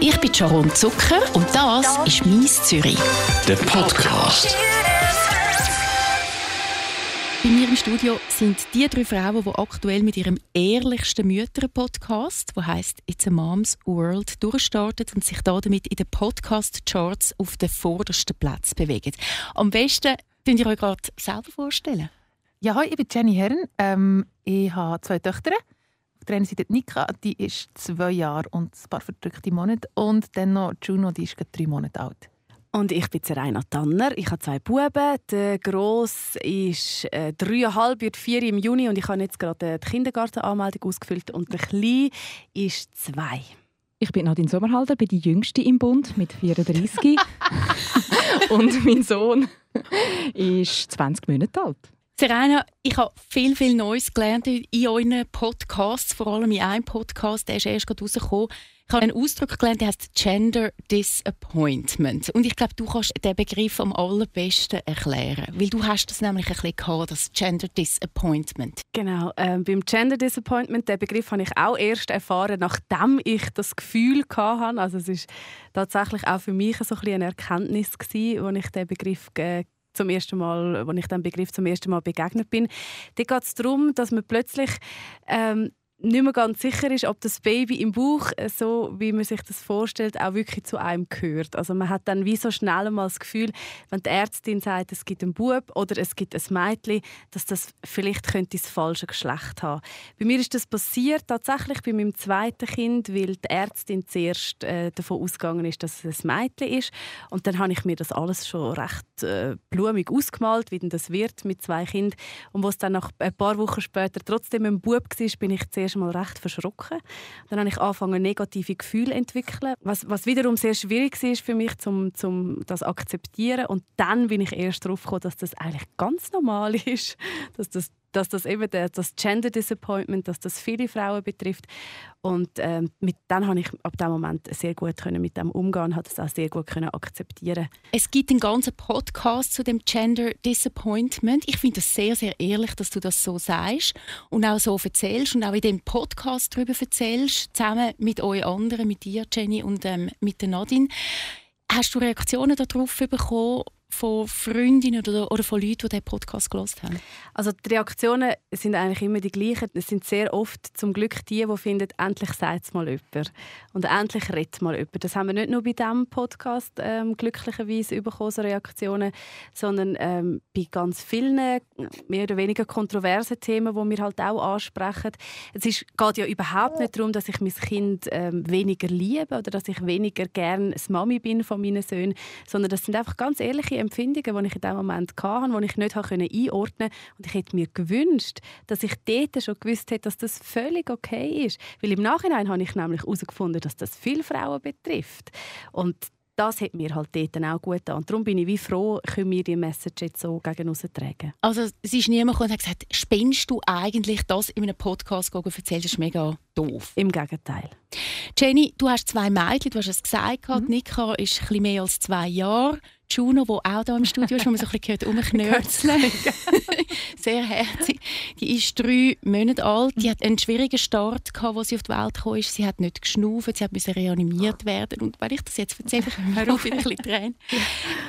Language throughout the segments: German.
Ich bin Sharon Zucker und das ist «Mies Zürich». Der Podcast. Bei mir im Studio sind die drei Frauen, die aktuell mit ihrem ehrlichsten Mütter-Podcast, der heißt «It's a Mom's World», durchstartet und sich damit in den Podcast-Charts auf den vordersten Platz bewegen. Am besten könnt ihr euch gerade selber vorstellen. Ja, hi, ich bin Jenny Herren. Ähm, ich habe zwei Töchter. Einen Seite Nika, die ist zwei Jahre und ein paar verdrückte Monate. Und dann noch Juno, die ist gerade drei Monate alt. Und ich bin Serena Tanner. Ich habe zwei Buben. Der Gross ist äh, dreieinhalb, wird vier im Juni und ich habe jetzt gerade die Kindergartenanmeldung ausgefüllt. Und der Kleine ist zwei. Ich bin Nadine Sommerhalder, bin die Jüngste im Bund mit 34. und mein Sohn ist 20 Monate alt. Serena, ich habe viel, viel Neues gelernt in euren Podcasts, vor allem in einem Podcast, der ist erst gerade rausgekommen. Ich habe einen Ausdruck gelernt, der heißt Gender Disappointment. Und ich glaube, du kannst den Begriff am allerbesten erklären. Weil du hast das nämlich ein bisschen gehabt, das Gender Disappointment. Genau. Ähm, beim Gender Disappointment, den Begriff habe ich auch erst erfahren, nachdem ich das Gefühl hatte. Also es ist tatsächlich auch für mich so ein bisschen eine Erkenntnis als ich den Begriff zum ersten Mal, als ich dem Begriff zum ersten Mal begegnet bin. Da geht es darum, dass man plötzlich ähm, nicht mehr ganz sicher ist, ob das Baby im Bauch, äh, so wie man sich das vorstellt, auch wirklich zu einem gehört. Also man hat dann wie so schnell mal das Gefühl, wenn die Ärztin sagt, es gibt einen Bub oder es gibt ein Mädchen, dass das vielleicht könnte das falsche Geschlecht haben. Bei mir ist das passiert tatsächlich bei meinem zweiten Kind, weil die Ärztin zuerst äh, davon ausgegangen ist, dass es ein Mädchen ist. Und dann habe ich mir das alles schon recht äh, blumig ausgemalt, wie denn das wird mit zwei Kindern. Und was dann nach ein paar Wochen später trotzdem ein Bub war, bin ich zuerst mal recht verschrocken. Dann habe ich angefangen, negative Gefühle zu entwickeln, was, was wiederum sehr schwierig war für mich, um zum das akzeptieren. Und dann bin ich erst darauf gekommen, dass das eigentlich ganz normal ist, dass das dass das eben das Gender Disappointment, dass das viele Frauen betrifft. Und ähm, mit dann habe ich ab dem Moment sehr gut können mit dem umgehen und habe das auch sehr gut können akzeptieren. Es gibt einen ganzen Podcast zu dem Gender Disappointment. Ich finde das sehr sehr ehrlich, dass du das so sagst und auch so erzählst und auch in dem Podcast darüber erzählst, zusammen mit euch anderen, mit dir Jenny und ähm, mit der Nadine. Hast du Reaktionen darauf bekommen von Freundinnen oder, oder von Leuten, die diesen Podcast gelesen haben? Also die Reaktionen sind eigentlich immer die gleichen. Es sind sehr oft zum Glück die, die finden, endlich sagt es mal jemand. Und endlich redet mal jemand. Das haben wir nicht nur bei diesem Podcast ähm, glücklicherweise bekommen, so Reaktionen, sondern ähm, bei ganz vielen mehr oder weniger kontroversen Themen, die wir halt auch ansprechen. Es ist, geht ja überhaupt nicht darum, dass ich mein Kind ähm, weniger liebe oder dass ich weniger gerne eine Mami bin von meinen Söhnen, sondern das sind einfach ganz ehrliche Empfindungen, die ich in diesem Moment hatte, die ich nicht einordnen konnte. Und ich hätte mir gewünscht, dass ich dort schon gewusst hätte, dass das völlig okay ist. Weil im Nachhinein habe ich nämlich herausgefunden, dass das viele Frauen betrifft. Und das hat mir halt dort auch gut getan. Und darum bin ich wie froh, können wir die Message jetzt so gegen tragen. Also es ist niemand und hat gesagt, spinnst du eigentlich das in einem Podcast erzählst, das ist mega doof. Im Gegenteil. Jenny, du hast zwei Mädchen, du hast es gesagt, mhm. Nika ist ein mehr als zwei Jahre. Juno, die auch hier im Studio ist, wo man so ein bisschen umknörzeln Sehr herzig. Die ist drei Monate alt. Die hat einen schwierigen Start, gehabt, als sie auf die Welt kam. Sie hat nicht geschnauft, sie musste reanimiert werden. Und wenn ich das jetzt erzähle, hör auf, wieder ein bisschen Tränen.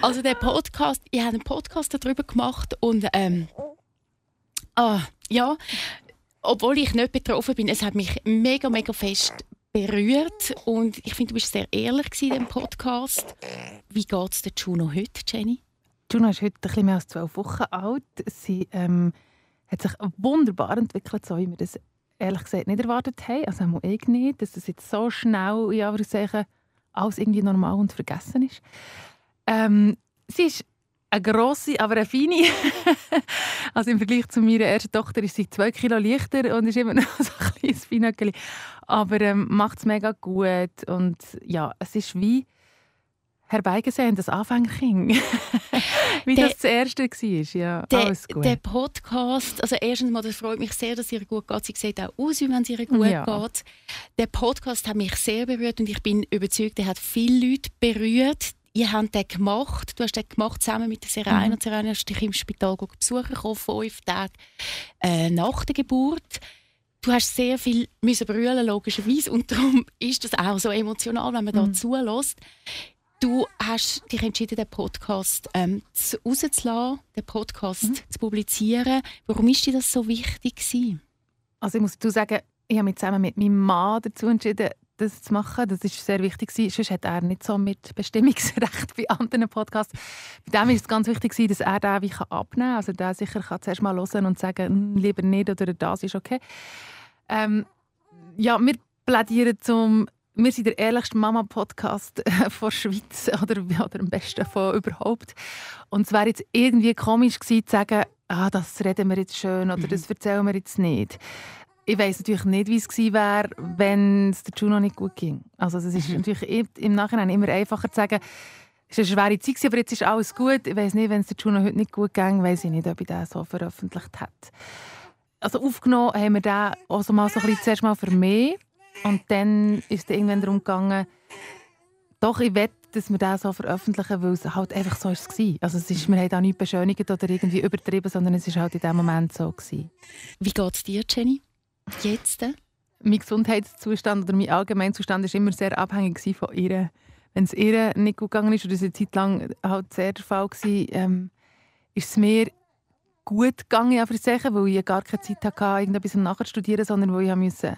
Also der Podcast, ich habe einen Podcast darüber gemacht und ähm, ah, ja, obwohl ich nicht betroffen bin, es hat mich mega, mega fest berührt und ich finde, du bist sehr ehrlich in diesem Podcast. Wie geht es der Juno heute, Jenny? Juno ist heute ein bisschen mehr als zwölf Wochen alt. Sie ähm, hat sich wunderbar entwickelt, so wie wir das ehrlich gesagt nicht erwartet haben. Also auch ich nicht, dass das jetzt so schnell, ja, würde ich sagen, alles irgendwie normal und vergessen ist. Ähm, sie ist eine grosse, aber eine feine. also im Vergleich zu meiner ersten Tochter ist sie zwei Kilo leichter und ist immer noch so ein kleines Pinöckeli. Aber ähm, macht es mega gut und ja, es ist wie herbeigesehen, das Anfängerkind. wie der, das das erste war. Ja, der, alles gut. Der Podcast, also erstens mal, das freut mich sehr, dass es ihr gut geht. Sie sieht auch aus, wenn es ihr gut ja. geht. Der Podcast hat mich sehr berührt und ich bin überzeugt, er hat viele Leute berührt ihr habt den gemacht, du hast den gemacht zusammen mit der Serena. Mhm. Serena hast dich im Spital besuchen, fünf Tage äh, nach der Geburt. du hast sehr viel müssen brüllen logischerweise und darum ist das auch so emotional, wenn man da Mhm. zulässt. Du hast dich entschieden, den Podcast ähm, zu- rauszulassen, den Podcast Mhm. zu publizieren. Warum ist dir das so wichtig gewesen? Also ich muss dazu sagen, ich habe mich zusammen mit meinem Mann dazu entschieden, das zu machen. Das ist sehr wichtig. gewesen. Sonst hat er nicht so mit Bestimmungsrecht bei anderen Podcasts. Bei dem ist es ganz wichtig, gewesen, dass er den wie abnehmen kann. Also der sicher kann zuerst mal hören und sagen, «Hm, lieber nicht oder das ist okay. Ähm, ja, wir plädieren zum wir sind der ehrlichste Mama-Podcast äh, von der Schweiz oder, oder am besten von überhaupt. Und es wäre jetzt irgendwie komisch gewesen, zu sagen, ah, das reden wir jetzt schön oder das erzählen wir jetzt nicht. Ich weiß natürlich nicht, wie es gewesen wäre, wenn es der Juno nicht gut ging. Also es ist natürlich im- Nachhinein immer einfacher zu sagen, es war eine schwere Zeit, gewesen, aber jetzt ist alles gut. Ich weiß nicht, wenn es der Juno heute nicht gut ging, weiß ich nicht, ob ich den so veröffentlicht hätte. Also aufgenommen haben wir den also mal so ein bisschen zuerst mal für mich. Und dann ist es irgendwann darum gegangen, doch, ich will, dass wir den so veröffentlichen, weil es halt einfach so war. Also es ist, wir haben da nichts beschönigt oder irgendwie übertrieben, sondern es war halt in dem Moment so. Gewesen. Wie geht es dir, Jenny? Jetzt? Mein Gesundheitszustand oder mein Allgemeinzustand war immer sehr abhängig von ihr. Wenn es ihr nicht gut gegangen ist, und das war eine Zeit lang halt sehr der Fall, gewesen, ähm, ist es mir gut gegangen, Sachen, weil ich gar keine Zeit hatte, irgendetwas nachzustudieren, sondern weil ich musste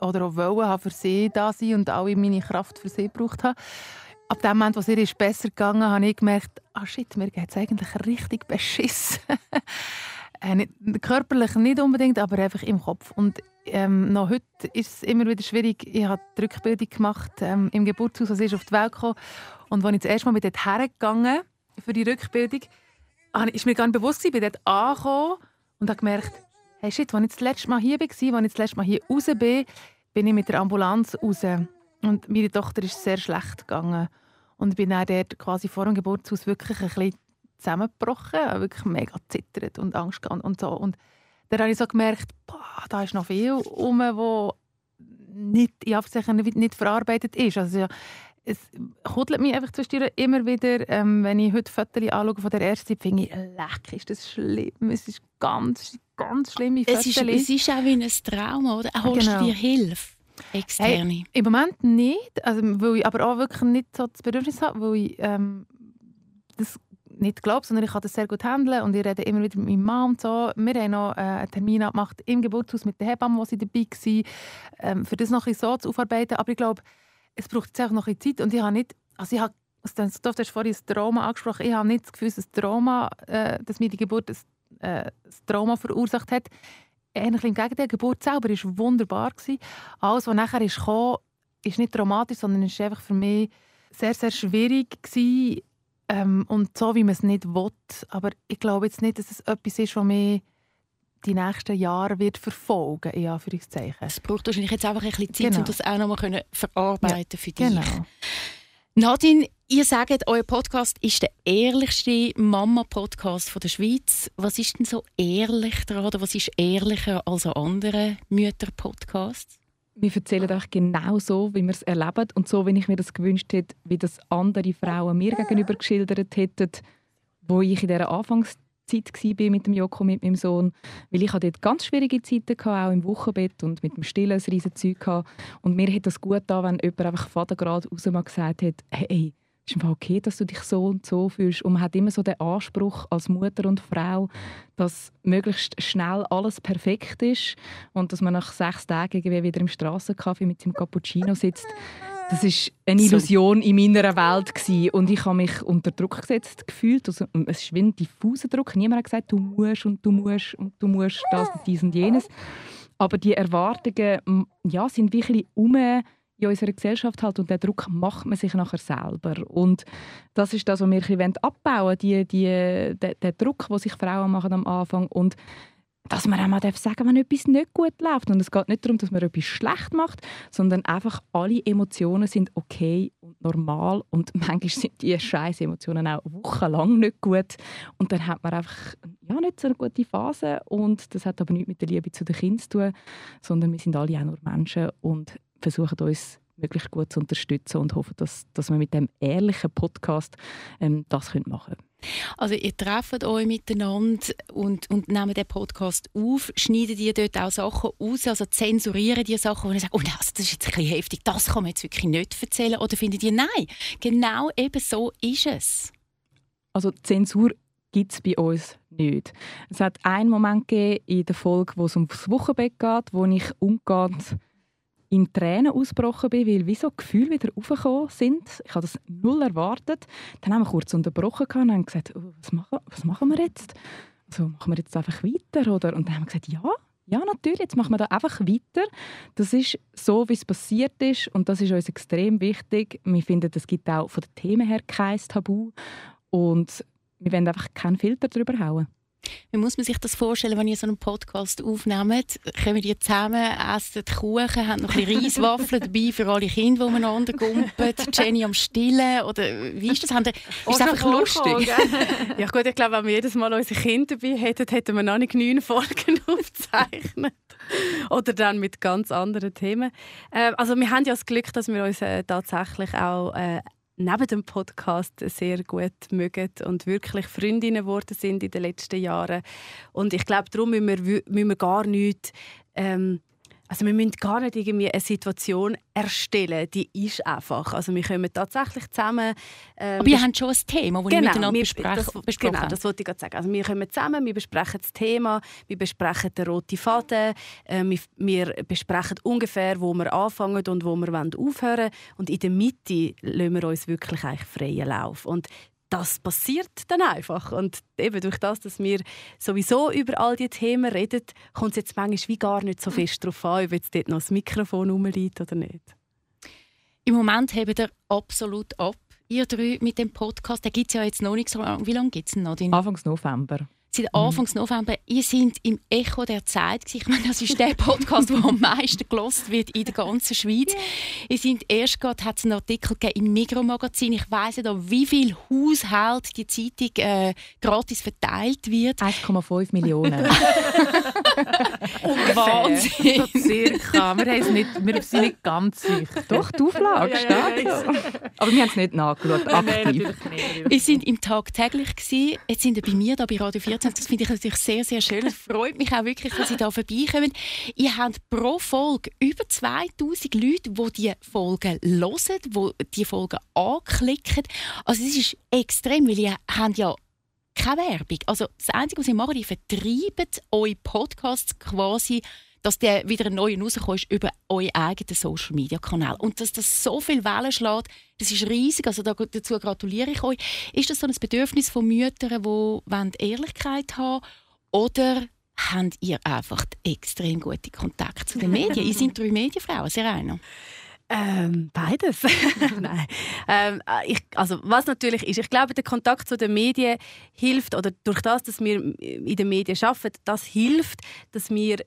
oder auch wollen, für sie da sein und alle meine Kraft für sie gebraucht habe. Ab dem Moment, wo es ihr ist besser gegangen habe ich gemerkt, ah shit, mir geht es eigentlich richtig beschissen. äh, nicht, körperlich nicht unbedingt, aber einfach im Kopf. Und ähm, noch heute ist es immer wieder schwierig. Ich habe die Rückbildung gemacht ähm, im Geburtshaus, als ich auf die Welt kam. Und als ich das erste Mal bin dort hergegangen für die Rückbildung, ich- ist mir gar nicht bewusst, ich bin dort angekommen und habe gemerkt, hey shit, als ich das letzte Mal hier war, als ich das letzte Mal hier raus bin, bin ich mit der Ambulanz raus. Und meine Tochter ist sehr schlecht gegangen. Und ich bin dann dort quasi vor dem Geburtshaus wirklich ein bisschen zusammengebrochen, wirklich mega zittert und Angst gehabt und so. Und dann habe ich so gemerkt, boah, da ist noch viel rum, wo nicht, in Anführungszeichen nicht, nicht verarbeitet ist. Also, ja, es kudelt mich einfach zwischendurch immer wieder, ähm, wenn ich heute Fotos anschaue von der ersten Zeit, finde ich, leck, ist das schlimm. Es ist ganz, ganz schlimme Es ist, Fotos. es ist auch wie ein Trauma, oder? Holst Genau. du dir Hilfe? Externe? Im Moment nicht, also, weil ich aber auch wirklich nicht so das Bedürfnis habe, weil ich ähm, das nicht glaube, sondern ich kann das sehr gut handeln und ich rede immer wieder mit meinem Mann und so. Wir haben noch äh, einen Termin abgemacht im Geburtshaus mit der Hebamme, wo sie dabei war, ähm, für das noch ein bisschen so zu aufarbeiten. Aber ich glaube, es braucht jetzt einfach noch ein bisschen Zeit und ich habe nicht, also ich habe, also du hast vorhin das Trauma angesprochen, ich habe nicht das Gefühl, dass das Trauma, äh, dass mir die Geburt das, äh, das Trauma verursacht hat. Eigentlich im Gegenteil, die Geburt selber war wunderbar. Gewesen. Alles, was nachher gekommen, ist nicht traumatisch, sondern es war einfach für mich sehr, sehr schwierig gewesen, ähm, und so, wie man es nicht will. Aber ich glaube jetzt nicht, dass es etwas ist, was mich die nächsten Jahre wird verfolgen in Anführungszeichen. Es braucht wahrscheinlich jetzt einfach ein bisschen Zeit, Genau. um das auch noch mal verarbeiten für dich. Genau. Nadine, ihr sagt, euer Podcast ist der ehrlichste Mama-Podcast der Schweiz. Was ist denn so ehrlich daran oder was ist ehrlicher als an anderen Mütter-Podcasts? Wir erzählen euch genau so, wie wir es erleben und so, wie ich mir das gewünscht hätte, wie das andere Frauen mir gegenüber geschildert hätten, wo ich in dieser Anfangszeit war mit dem Joko, mit meinem Sohn. Weil ich hatte dort ganz schwierige Zeiten, auch im Wochenbett und mit dem Stillen ein riesen Zeug. Und mir hätte das gut getan, wenn jemand einfach vatergrad raus mal gesagt hätte, hey, ist einfach okay, dass du dich so und so fühlst. Und man hat immer so den Anspruch als Mutter und Frau, dass möglichst schnell alles perfekt ist und dass man nach sechs Tagen irgendwie wieder im Strassencafé mit dem Cappuccino sitzt. Das ist eine Illusion in meiner Welt gewesen. und ich habe mich unter Druck gesetzt gefühlt. Also, es ist wie ein diffuser Druck. Niemand hat gesagt, du musst und du musst und du musst das und dies und jenes. Aber die Erwartungen ja, sind wirklich um in unserer Gesellschaft halt und den Druck macht man sich nachher selber und das ist das, was wir ein abbauen die, die, den, den Druck, den sich Frauen machen am Anfang und dass man auch mal darf sagen wenn etwas nicht gut läuft. Und es geht nicht darum, dass man etwas schlecht macht, sondern einfach alle Emotionen sind okay und normal. Und manchmal sind die scheiß Emotionen auch wochenlang nicht gut. Und dann hat man einfach ja, nicht so eine gute Phase. Und das hat aber nichts mit der Liebe zu den Kindern zu tun, sondern wir sind alle auch nur Menschen und versuchen uns möglichst gut zu unterstützen und hoffen, dass, dass wir mit dem ehrlichen Podcast ähm, das machen können. Also ihr trefft euch miteinander und, und nehmt den Podcast auf, schneidet ihr dort auch Sachen aus, also zensurieren die Sachen, wo ihr sagt, oh nein, das ist jetzt ein bisschen heftig, das kann man jetzt wirklich nicht erzählen, oder findet ihr, nein, genau eben so ist es? Also Zensur gibt es bei uns nicht. Es hat einen Moment gegeben in der Folge, wo es ums Wochenbett geht, wo ich umgehend in Tränen ausgebrochen bin, weil wie so Gefühle wieder aufgekommen sind. Ich habe das null erwartet. Dann haben wir kurz unterbrochen und haben gesagt, oh, was, machen, was machen wir jetzt? Also machen wir jetzt einfach weiter? Oder? Und dann haben wir gesagt, ja, ja, natürlich, jetzt machen wir da einfach weiter. Das ist so, wie es passiert ist und das ist uns extrem wichtig. Wir finden, es gibt auch von den Themen her kein Tabu und wir wollen einfach keinen Filter drüber hauen. Wie muss man sich das vorstellen, wenn ihr so einen Podcast aufnehmt? Kommen die zusammen, essen Kuchen, haben noch ein bisschen Reiswaffeln dabei für alle Kinder, die umeinander gumpen, Jenny am Stillen? Oder wie ist das? Haben die, ist es einfach lustig? ja gut, ich glaube, wenn wir jedes Mal unsere Kinder dabei hätten, hätten wir noch nicht neun Folgen aufgezeichnet. Oder dann mit ganz anderen Themen. Äh, also wir haben ja das Glück, dass wir uns äh, tatsächlich auch äh, neben dem Podcast sehr gut mögen und wirklich Freundinnen geworden sind in den letzten Jahren. Und ich glaube, darum müssen wir, müssen wir gar nichts ähm, also wir müssen gar nicht irgendwie eine Situation erstellen, die ist einfach. Also wir kommen tatsächlich zusammen. Ähm, Aber ihr habt schon ein Thema, das genau, miteinander wir, besprechen, das, besprochen Genau, das wollte ich gerade sagen. Also wir kommen zusammen, wir besprechen das Thema, wir besprechen den roten Faden, äh, wir, wir, besprechen ungefähr, wo wir anfangen und wo wir aufhören wollen. Und in der Mitte lassen wir uns wirklich eigentlich freien Lauf. Und das passiert dann einfach. Und eben durch das, dass wir sowieso über all diese Themen reden, kommt es jetzt manchmal wie gar nicht so fest darauf an, ob jetzt dort noch das Mikrofon rumliegt oder nicht. Im Moment haben wir absolut ab, ihr drei mit dem Podcast. Der gibt es ja jetzt noch nicht so lange. Wie lange gibt es noch? Anfangs November seit mhm. Anfang. November. Ihr seid im Echo der Zeit. Ich meine, das ist der Podcast, der am meisten gelost wird in der ganzen Schweiz. Yeah. Ihr seid erst gerade, hat es einen Artikel im Mikromagazin. Ich weiss nicht, wie viel Haushalt die Zeitung äh, gratis verteilt wird. 1,5 Millionen. Wahnsinn. So circa. Wir, nicht, wir sind nicht ganz sicher. Doch, die Auflage steht. Ja, ja, Aber wir haben es nicht nachgeschaut, aktiv. Nein, nicht. Wir waren im Tag täglich. Jetzt sind wir bei mir, da bei Radio 4 14. Das finde ich natürlich sehr, sehr schön. Es freut mich auch wirklich, dass Sie da vorbeikommen. Ihr habt pro Folge über 2000 Leute, die diese Folgen hören, die diese Folgen anklicken. Also es ist extrem, weil ihr habt ja keine Werbung. Also das Einzige, was ihr macht, ihr vertreibt eure Podcasts quasi dass der wieder ein neuer rauskommt, über euren eigenen Social Media Kanal. Und dass das so viel Wellen schlägt, das ist riesig. Also dazu gratuliere ich euch. Ist das so ein Bedürfnis von Müttern, die Ehrlichkeit haben Oder habt ihr einfach extrem gute Kontakte zu den Medien? ihr seid drei Medienfrauen, Serena. Ähm, beides. Nein. Ähm, ich, also, was natürlich ist, ich glaube, der Kontakt zu den Medien hilft, oder durch das, dass wir in den Medien arbeiten, das hilft, dass wir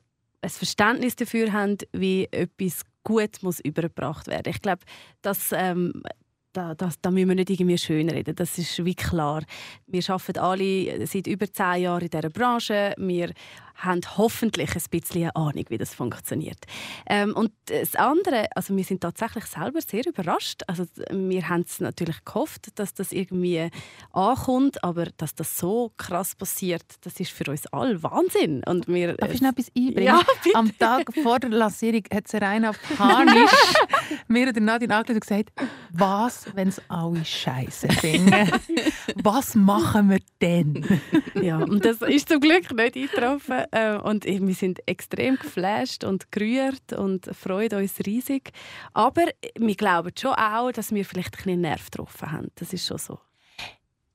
ein Verständnis dafür haben, wie etwas gut muss übergebracht werden. Ich glaube, dass ähm, da, das, da müssen wir nicht irgendwie schönreden. Das ist wie klar. Wir arbeiten alle seit über zehn Jahren in dieser Branche. Wir haben hoffentlich ein bisschen eine Ahnung, wie das funktioniert. Ähm, und das andere, also wir sind tatsächlich selber sehr überrascht. Also wir haben es natürlich gehofft, dass das irgendwie ankommt, aber dass das so krass passiert, das ist für uns alle Wahnsinn. Und wir, Darf ich noch etwas einbringen? Ja, Am Tag vor der Lancierung hat Serena panisch mir oder Nadine angeschaut und gesagt, was, wenn es alle Scheiße finden? was machen wir denn? ja, und das ist zum Glück nicht eingetroffen. Äh, und wir sind extrem geflasht und gerührt und freuen uns riesig. Aber wir glauben schon auch, dass wir vielleicht ein bisschen Nerv getroffen haben. Das ist schon so.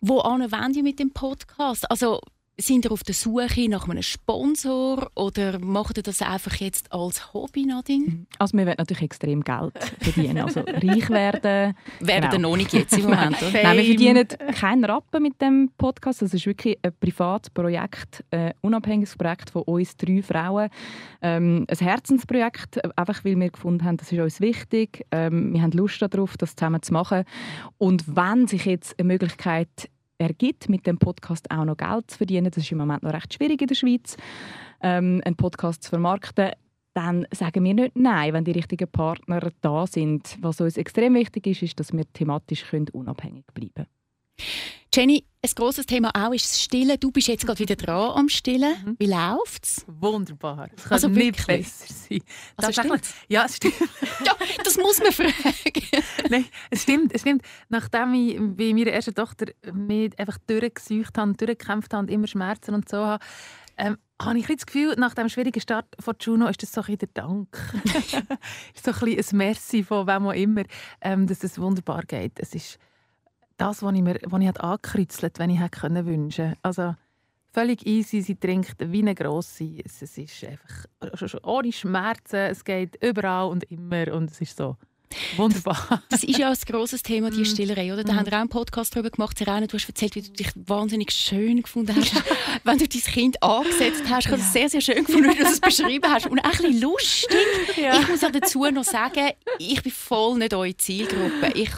Wo wollen ihr mit dem Podcast? Also sind ihr auf der Suche nach einem Sponsor oder macht ihr das einfach jetzt als Hobby, Nadine? Mhm. Also wir wollen natürlich extrem Geld verdienen, also reich werden. Werden genau. noch nicht jetzt im Moment, oder? Nein, wir verdienen keinen Rappen mit dem Podcast. Das ist wirklich ein privates Projekt, ein unabhängiges Projekt von uns drei Frauen. Ähm, ein Herzensprojekt, einfach weil wir gefunden haben, das ist uns wichtig. Ähm, wir haben Lust darauf, das zusammen zu machen. Und wenn sich jetzt eine Möglichkeit ergibt, mit dem Podcast auch noch Geld zu verdienen. Das ist im Moment noch recht schwierig in der Schweiz, ähm, einen Podcast zu vermarkten. Dann sagen wir nicht Nein, wenn die richtigen Partner da sind. Was uns extrem wichtig ist, ist, dass wir thematisch unabhängig bleiben können. Jenny, ein grosses Thema auch ist das Stillen. Du bist jetzt gerade wieder dran am Stillen. Mhm. Wie läuft's? Wunderbar. Es kann Also nicht wirklich? besser sein. Also stimmt's? Ja, es stimmt. Ja, das muss man fragen. Nein, es stimmt, es stimmt. Nachdem ich bei meiner ersten Tochter mich einfach durchgesucht habe, durchgekämpft habe und immer Schmerzen und so habe, ähm, habe ich das Gefühl, nach dem schwierigen Start von Juno ist das so ein der Dank. ist so ein bisschen ein Merci von wem auch immer, ähm, dass es wunderbar geht. Es ist das, was ich mir was ich hätte angekreuzelt wenn ich hätte wünschen. Also völlig easy, sie trinkt wie eine Grosse. Es, es ist einfach ohne Schmerzen, es geht überall und immer und es ist so wunderbar. Das ist ja ein grosses Thema, die Mm. Stillerei. Oder? Da Mm. haben wir auch einen Podcast darüber gemacht. Serena, du hast erzählt, wie du dich wahnsinnig schön gefunden hast, wenn du dein Kind angesetzt hast. Ich habe es sehr, sehr schön gefunden, wie du es beschrieben hast. Und auch ein bisschen lustig. Ich muss ja dazu noch sagen, ich bin voll nicht eure Zielgruppe. Ich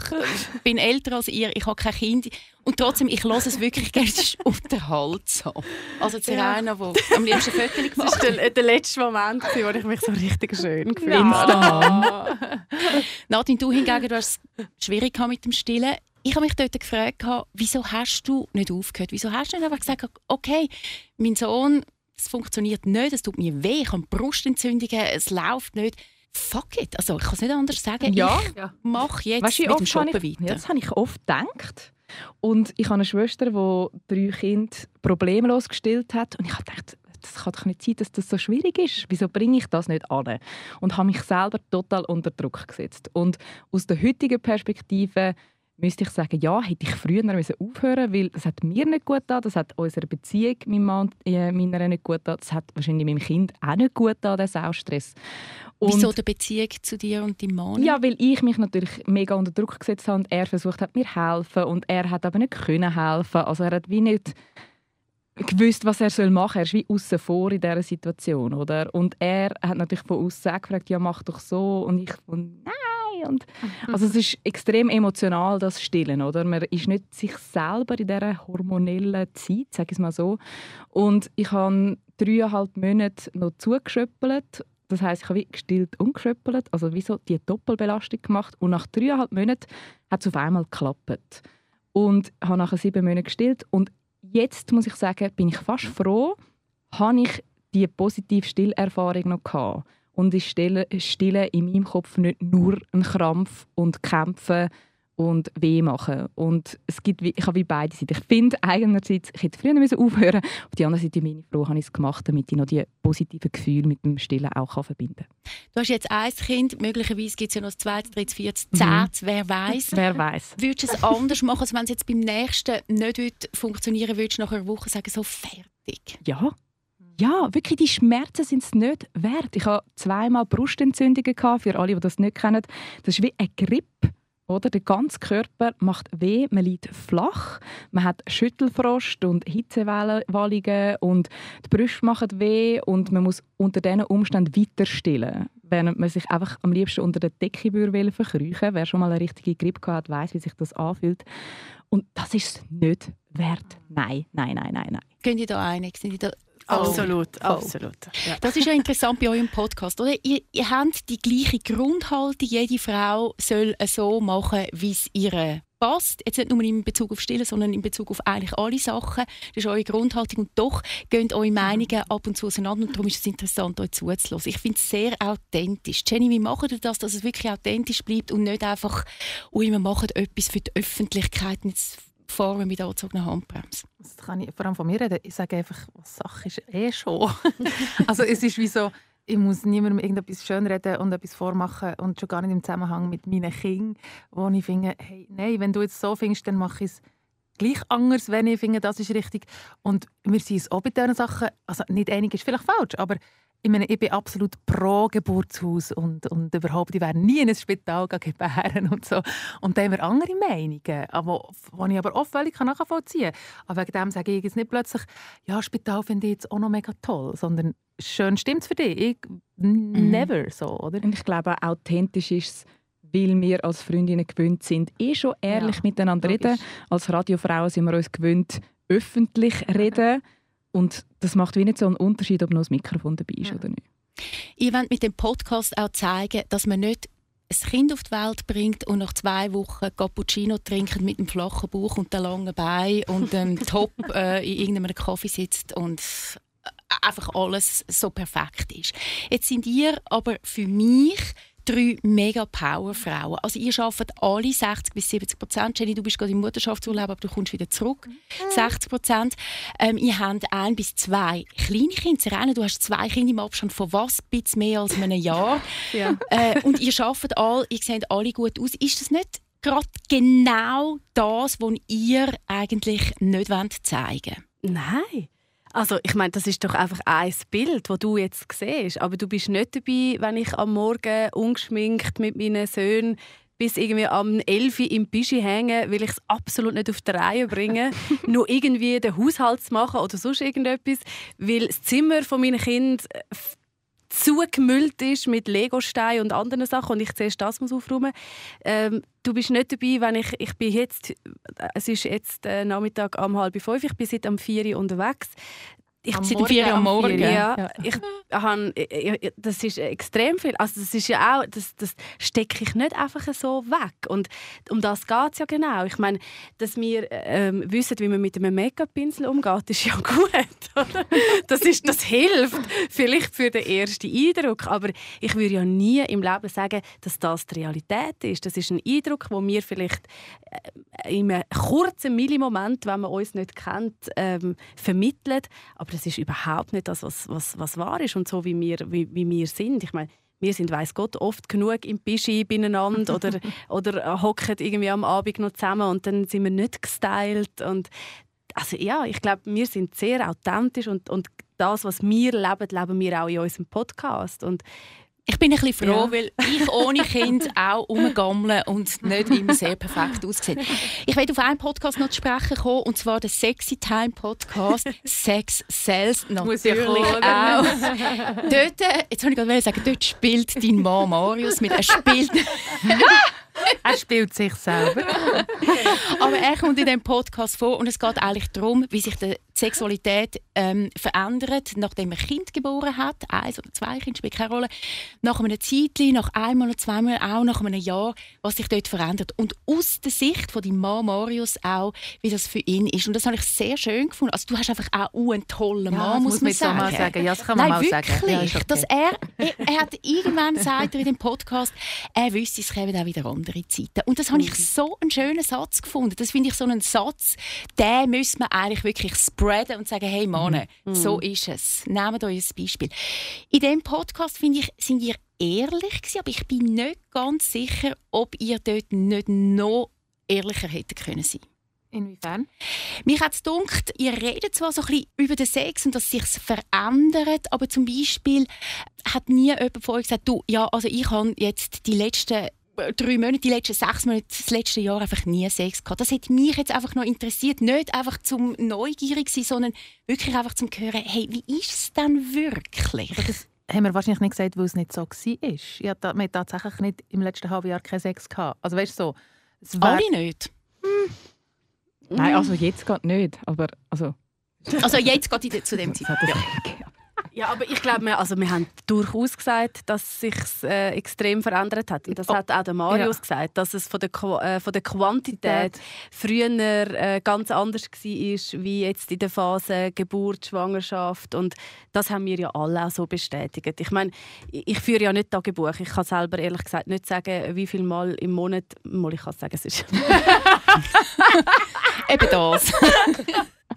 bin älter als ihr, ich habe kein Kind. Und trotzdem, ich höre es wirklich gerne, es ist unterhaltsam. Also die Serena, die am liebsten Fotos Das gemacht war hat. der, der letzte Moment, wo ich mich so richtig schön gefühlt Ja. habe. Nadine, du hingegen, du hast es schwierig mit dem Stillen. Ich habe mich dort gefragt, wieso hast du nicht aufgehört? Wieso hast du nicht einfach gesagt, okay, mein Sohn, es funktioniert nicht, es tut mir weh, ich habe Brustentzündungen, es läuft nicht. Fuck it. Also ich kann es nicht anders sagen. Ja. Ich mach jetzt Weißt mit dem Shoppen ich, weiter. ja, das habe ich oft gedacht. Und ich habe eine Schwester, die drei Kinder problemlos gestillt hat. Und ich habe gedacht, das kann doch nicht sein, dass das so schwierig ist. Wieso bringe ich das nicht an? Und habe mich selber total unter Druck gesetzt. Und aus der heutigen Perspektive müsste ich sagen, ja, hätte ich früher müssen aufhören weil das hat mir nicht gut getan, das hat unserer Beziehung, meinem Mann äh, meiner nicht gut getan, das hat wahrscheinlich meinem Kind auch nicht gut getan, der Saustress. Und Wieso die Beziehung zu dir und deinem Mann? ja, weil ich mich natürlich mega unter Druck gesetzt habe und er versucht hat, mir zu helfen und er hat aber nicht können helfen. Also er hat wie nicht gewusst, was er soll machen. Er ist wie außen vor in dieser Situation, oder? Und er hat natürlich von außen gefragt, ja mach doch so und ich von nein und also es ist extrem emotional das Stillen, oder? Man ist nicht sich selber in dieser hormonellen Zeit, sage ich es mal so. Und ich habe dreieinhalb Monate noch zugeschöppelt das heisst, ich habe wie gestillt und geschöppelt, also wie so die Doppelbelastung gemacht. Und nach dreieinhalb Monaten hat es auf einmal geklappt. Und habe nachher sieben Monate gestillt. Und jetzt muss ich sagen, bin ich fast froh, habe ich die positive Stillerfahrung noch gehabt. Und ist Stillen, Stillen in meinem Kopf nicht nur ein Krampf und Kämpfen und weh machen. Und es gibt, ich habe wie beide Seiten. Ich finde einerseits, ich hätte früher müssen aufhören auf der anderen Seite bin ich froh, habe ich es gemacht, damit ich noch die positiven Gefühle mit dem Stillen auch kann verbinden kann. Du hast jetzt ein Kind, möglicherweise gibt es ja noch das zweite, dritte, vierte, Mhm. zehnte, wer weiß. Wer weiß? Würdest du es anders machen, als wenn es jetzt beim nächsten nicht wird funktionieren würdest du nach einer Woche sagen, so fertig? Ja. Ja, wirklich, die Schmerzen sind es nicht wert. Ich hatte zweimal Brustentzündungen, gehabt, für alle, die das nicht kennen. Das ist wie ein Grip. Oder? Der ganze Körper macht weh, man liegt flach, man hat Schüttelfrost und Hitzewallungen und die Brüste machen weh und man muss unter diesen Umständen weiter stillen. Während man sich einfach am liebsten unter der Decke würde verkrüchen Wer schon mal eine richtige Grippe hat, weiß, wie sich das anfühlt. Und das ist es nicht wert. Nein, nein, nein, nein, nein. Könnt ihr da einig? Sind ihr da Absolut, absolut. Ja. Das ist ja interessant bei eurem Podcast, oder? Ihr, ihr habt die gleiche Grundhaltung. Jede Frau soll so machen, wie es ihr passt. Jetzt nicht nur in Bezug auf Stillen, sondern in Bezug auf eigentlich alle Sachen. Das ist eure Grundhaltung. Und doch gehen eure Meinungen ab und zu auseinander. Und darum ist es interessant, euch zuzuhören. Ich finde es sehr authentisch. Jenny, wie macht ihr das, dass es wirklich authentisch bleibt und nicht einfach, ui, wir machen etwas für die Öffentlichkeit und jetzt fahren mit angezogener Handbremse? Das kann ich vor allem von mir reden. Ich sage einfach, was Sache ist eh schon. also es ist wie so, ich muss niemandem irgendetwas schönreden und etwas vormachen und schon gar nicht im Zusammenhang mit meinen Kindern, wo ich finde, hey, nein, wenn du jetzt so findest, dann mache ich es gleich anders, wenn ich finde, das ist richtig. Und wir sind uns auch bei diesen Sachen, also nicht einig ist vielleicht falsch, aber ich meine, ich bin absolut pro Geburtshaus und, und überhaupt, ich werde nie in ein Spital gebären und so. Und da haben wir andere Meinungen, aber, die ich aber auch völlig nachvollziehen kann. Aber wegen dem sage ich jetzt nicht plötzlich, ja, Spital finde ich jetzt auch noch mega toll, sondern schön stimmt es für dich. Ich, never so, oder? Und ich glaube, authentisch ist es, weil wir als Freundinnen gewöhnt sind, eh schon ehrlich Ja, miteinander logisch. reden. Als Radiofrauen sind wir uns gewöhnt, öffentlich reden. Und das macht wie nicht so einen Unterschied, ob noch das Mikrofon dabei ist Ja. oder nicht. Ihr wollt mit dem Podcast auch zeigen, dass man nicht ein Kind auf die Welt bringt und nach zwei Wochen Cappuccino trinkt mit einem flachen Bauch und einem langen Bein und ähm, top äh, in irgendeinem Kaffee sitzt und einfach alles so perfekt ist. Jetzt sind ihr aber für mich drei mega Powerfrauen. Also ihr arbeitet alle 60 bis 70 Prozent. Jenny, du bist gerade im Mutterschaftsurlaub, aber du kommst wieder zurück. 60 Prozent. Ähm, ihr habt ein bis zwei kleine Kinder. Serena, du hast zwei Kinder im Abstand von was? Ein bisschen mehr als einem Jahr. Ja. Äh, und ihr arbeitet alle, ihr seht alle gut aus. Ist das nicht gerade genau das, was ihr eigentlich nicht zeigen wollt? Nein. Also ich meine, das ist doch einfach ein Bild, das du jetzt siehst. Aber du bist nicht dabei, wenn ich am Morgen ungeschminkt mit meinen Söhnen bis irgendwie am 11 Uhr im Bischi hänge, weil ich es absolut nicht auf die Reihe bringe, nur irgendwie den Haushalt zu machen oder sonst irgendetwas, weil das Zimmer von meinen Kindern zugemüllt ist mit Legosteinen und anderen Sachen und ich zuerst das muss aufräumen. Ähm, du bist nicht dabei, wenn ich, ich bin jetzt, es ist jetzt äh, Nachmittag um halb fünf, ich bin seit am vier unterwegs ich am seit vier am Morgen. Ja, ja. Ich, han, das ist extrem viel. Also das ist ja auch, das, das stecke ich nicht einfach so weg. Und um das geht es ja genau. Ich meine, dass wir ähm, wissen, wie man mit einem Make-up-Pinsel umgeht, ist ja gut. Oder? Das, ist, das hilft vielleicht für den ersten Eindruck. Aber ich würde ja nie im Leben sagen, dass das die Realität ist. Das ist ein Eindruck, wo wir vielleicht äh, in einem kurzen Millimoment, wenn man uns nicht kennt, ähm, vermitteln. Aber aber das ist überhaupt nicht das, was, was, was wahr ist und so, wie wir, wie, wie wir sind. Ich meine, wir sind, weiß Gott, oft genug im Bischi beieinander oder, oder hocken irgendwie am Abend noch zusammen und dann sind wir nicht gestylt. Und also ja, ich glaube, wir sind sehr authentisch und, und das, was wir leben, leben wir auch in unserem Podcast. Und ich bin ein bisschen froh, ja. weil ich ohne Kind auch rumgammle und nicht immer sehr perfekt aussehe. Ich werde auf einen Podcast noch zu sprechen kommen, und zwar den Sexy Time Podcast «Sex Sells». Natürlich auch. dort, äh, jetzt wollte ich gerade sagen, dort spielt dein Mann Marius mit. Er spielt... er spielt sich selber. Aber er kommt in diesem Podcast vor und es geht eigentlich darum, wie sich die Sexualität ähm, verändert, nachdem ein Kind geboren hat. Eins oder zwei Kinder spielt keine Rolle. Nach einem Zeitchen, nach einmal oder zweimal, auch nach einem Jahr, was sich dort verändert. Und aus der Sicht von deinem Mann Marius auch, wie das für ihn ist. Und das habe ich sehr schön gefunden. Also du hast einfach auch einen tollen Mann, ja, muss, man sagen. Mal sagen. Ja, das kann man Nein, mal wirklich, sagen. Ja, okay. dass er, er, er hat irgendwann gesagt in dem Podcast, er wüsste, es kämen auch wieder andere Zeiten. Und das habe ich mhm. so einen schönen Satz gefunden. Das finde ich so einen Satz, den müssen wir eigentlich wirklich spreaden und sagen, hey Mann, mhm. so ist es. Nehmt euch ein Beispiel. In diesem Podcast, finde ich, sind ihr ehrlich gewesen, aber ich bin nicht ganz sicher, ob ihr dort nicht noch ehrlicher hätte können sein Inwiefern? Mich hat es gedacht, ihr redet zwar so ein bisschen über den Sex und dass sich verändert, aber zum Beispiel hat nie jemand von euch gesagt, du, ja, also ich habe jetzt die letzten drei Monate, die letzten sechs Monate, das letzte Jahr einfach nie Sex gehabt. Das hat mich jetzt einfach noch interessiert. Nicht einfach zum neugierig sein, sondern wirklich einfach zum hören, hey, wie ist es denn wirklich? Das haben wir wahrscheinlich nicht gesagt, weil es nicht so war. Ich hatte wir tatsächlich nicht im letzten halben Jahr keinen Sex gehabt. Also weißt du so. Alle nicht? Hm. Nein, also jetzt geht nicht, aber also... Also jetzt geht zu dem Zeitpunkt. Ja. Ja, aber ich glaube, wir, also wir haben durchaus gesagt, dass sich äh, extrem verändert hat. Und das oh, hat auch der Marius ja. gesagt, dass es von der, äh, von der Quantität früher äh, ganz anders war, wie jetzt in der Phase Geburt, Schwangerschaft. Und das haben wir ja alle auch so bestätigt. Ich meine, ich führe ja nicht Tagebuch. Ich kann selber ehrlich gesagt nicht sagen, wie viel Mal im Monat... Mal, ich kann sagen, es ist... Eben das.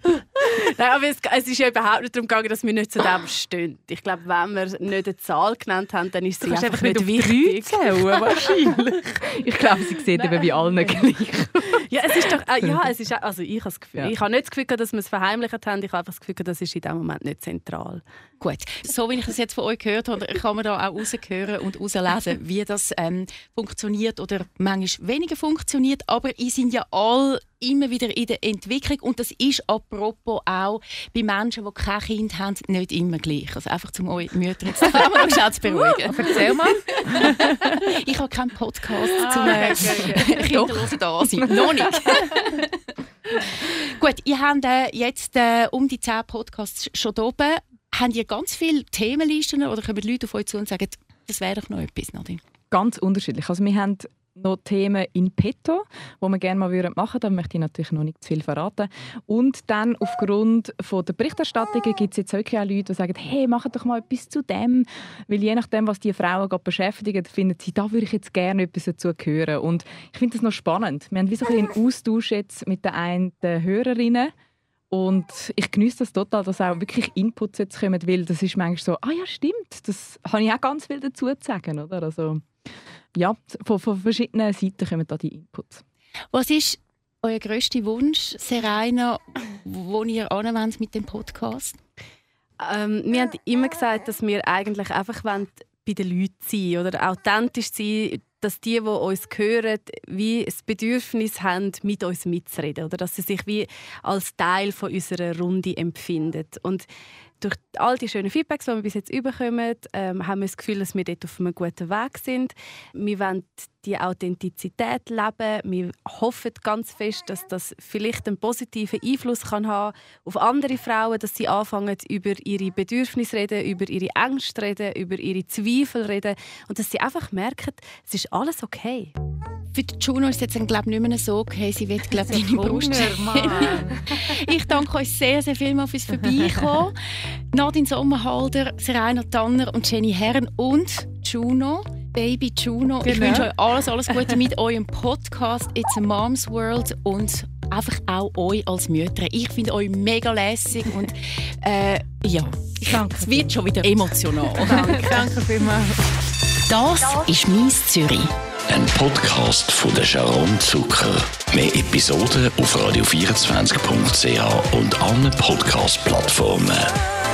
Nein, aber es, es, ist ja überhaupt nicht darum gegangen, dass wir nicht zu dem stehen. Ich glaube, wenn wir nicht eine Zahl genannt haben, dann ist sie einfach, einfach nicht wichtig. Zählen, wahrscheinlich. ich glaube, sie sieht eben wie allen gleich. ja, es ist doch, äh, ja, es ist, also ich habe das Gefühl, ja. ich habe nicht das Gefühl, dass wir es verheimlicht haben. Ich habe einfach das Gefühl, das ist in dem Moment nicht zentral. Gut, so wie ich das jetzt von euch gehört habe, kann man da auch raushören und herauslesen, wie das ähm, funktioniert oder manchmal weniger funktioniert. Aber ihr sind ja alle immer wieder in der Entwicklung und das ist apropos auch bei Menschen, die kein Kind haben, nicht immer gleich. Also einfach um eure Mütter jetzt noch zu beruhigen. Erzähl mal. ich habe keinen Podcast ah, zum äh, okay, kinderlosen da sein. Noch nicht. Gut, ihr habt äh, jetzt äh, um die 10 Podcasts schon oben. Habt ihr ganz viele Themenlisten oder kommen Leute auf euch zu und sagen, das wäre doch noch etwas, Nadine? ganz unterschiedlich. Also wir haben noch Themen in petto, die wir gerne mal machen würden. Da möchte ich natürlich noch nicht zu viel verraten. Und dann aufgrund von der Berichterstattung gibt es jetzt wirklich auch Leute, die sagen, hey, mach doch mal etwas zu dem. Weil je nachdem, was die Frauen gerade beschäftigen, finden sie, da würde ich jetzt gerne etwas dazu hören. Und ich finde das noch spannend. Wir haben wie so ein einen Austausch jetzt mit den einen Hörerinnen. Und ich genieße das total, dass auch wirklich Inputs jetzt kommen, weil das ist manchmal so, ah ja, stimmt, das habe ich auch ganz viel dazu zu sagen. Oder? Also, ja, von, von verschiedenen Seiten kommen da die Inputs. Was ist euer grösster Wunsch, Serena, wo ihr anwendet mit dem Podcast? Ähm, wir haben immer gesagt, dass wir eigentlich einfach bei den Leuten sein oder authentisch sein dass die, die uns hören, wie das Bedürfnis haben, mit uns mitzureden. Oder dass sie sich wie als Teil von unserer Runde empfinden. Und durch all die schönen Feedbacks, die wir bis jetzt bekommen, ähm, haben wir das Gefühl, dass wir dort auf einem guten Weg sind. Wir wollen die Authentizität leben. Wir hoffen ganz fest, dass das vielleicht einen positiven Einfluss kann haben auf andere Frauen, dass sie anfangen, über ihre Bedürfnisse reden, über ihre Ängste reden, über ihre Zweifel reden und dass sie einfach merken, es ist alles okay. Für die Juno ist es jetzt glaube nicht mehr so okay. Sie wird glaube ich deine Brust Ich danke euch sehr, sehr vielmals fürs Vorbeikommen. Nadine Sommerhalder, Serena Tanner und Jenny Herren und Juno. Baby Juno. Genau. Ich wünsche euch alles, alles Gute mit eurem Podcast It's a Mom's World und einfach auch euch als Mütter. Ich finde euch mega lässig und äh, ja, Danke. es wird schon wieder emotional. Danke, Danke vielmals. Das ist «Mies Zürich». Ein Podcast von der Sharon Zucker. Mehr Episoden auf radio24.ch und allen Podcast-Plattformen.